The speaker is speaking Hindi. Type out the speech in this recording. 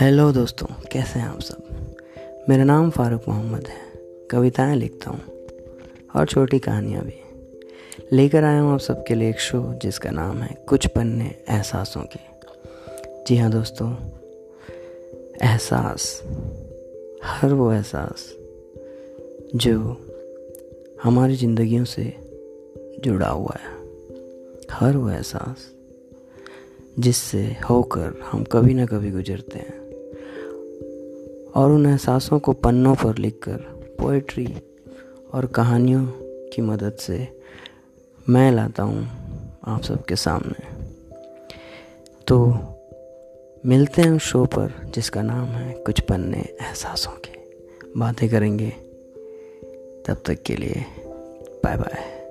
हेलो दोस्तों, कैसे हैं आप सब? मेरा नाम फारूक मोहम्मद है। कविताएँ लिखता हूँ और छोटी कहानियाँ भी। लेकर आया हूँ आप सबके लिए एक शो जिसका नाम है कुछ पन्ने एहसासों के। जी हाँ दोस्तों, एहसास, हर वो एहसास जो हमारी ज़िंदगियों से जुड़ा हुआ है। हर वो एहसास जिससे होकर हम कभी ना कभी गुजरते हैं। और उन एहसासों को पन्नों पर लिखकर पोइट्री और कहानियों की मदद से मैं लाता हूँ आप सबके सामने। तो मिलते हैं उस शो पर जिसका नाम है कुछ पन्ने एहसासों के। बातें करेंगे। तब तक के लिए बाय बाय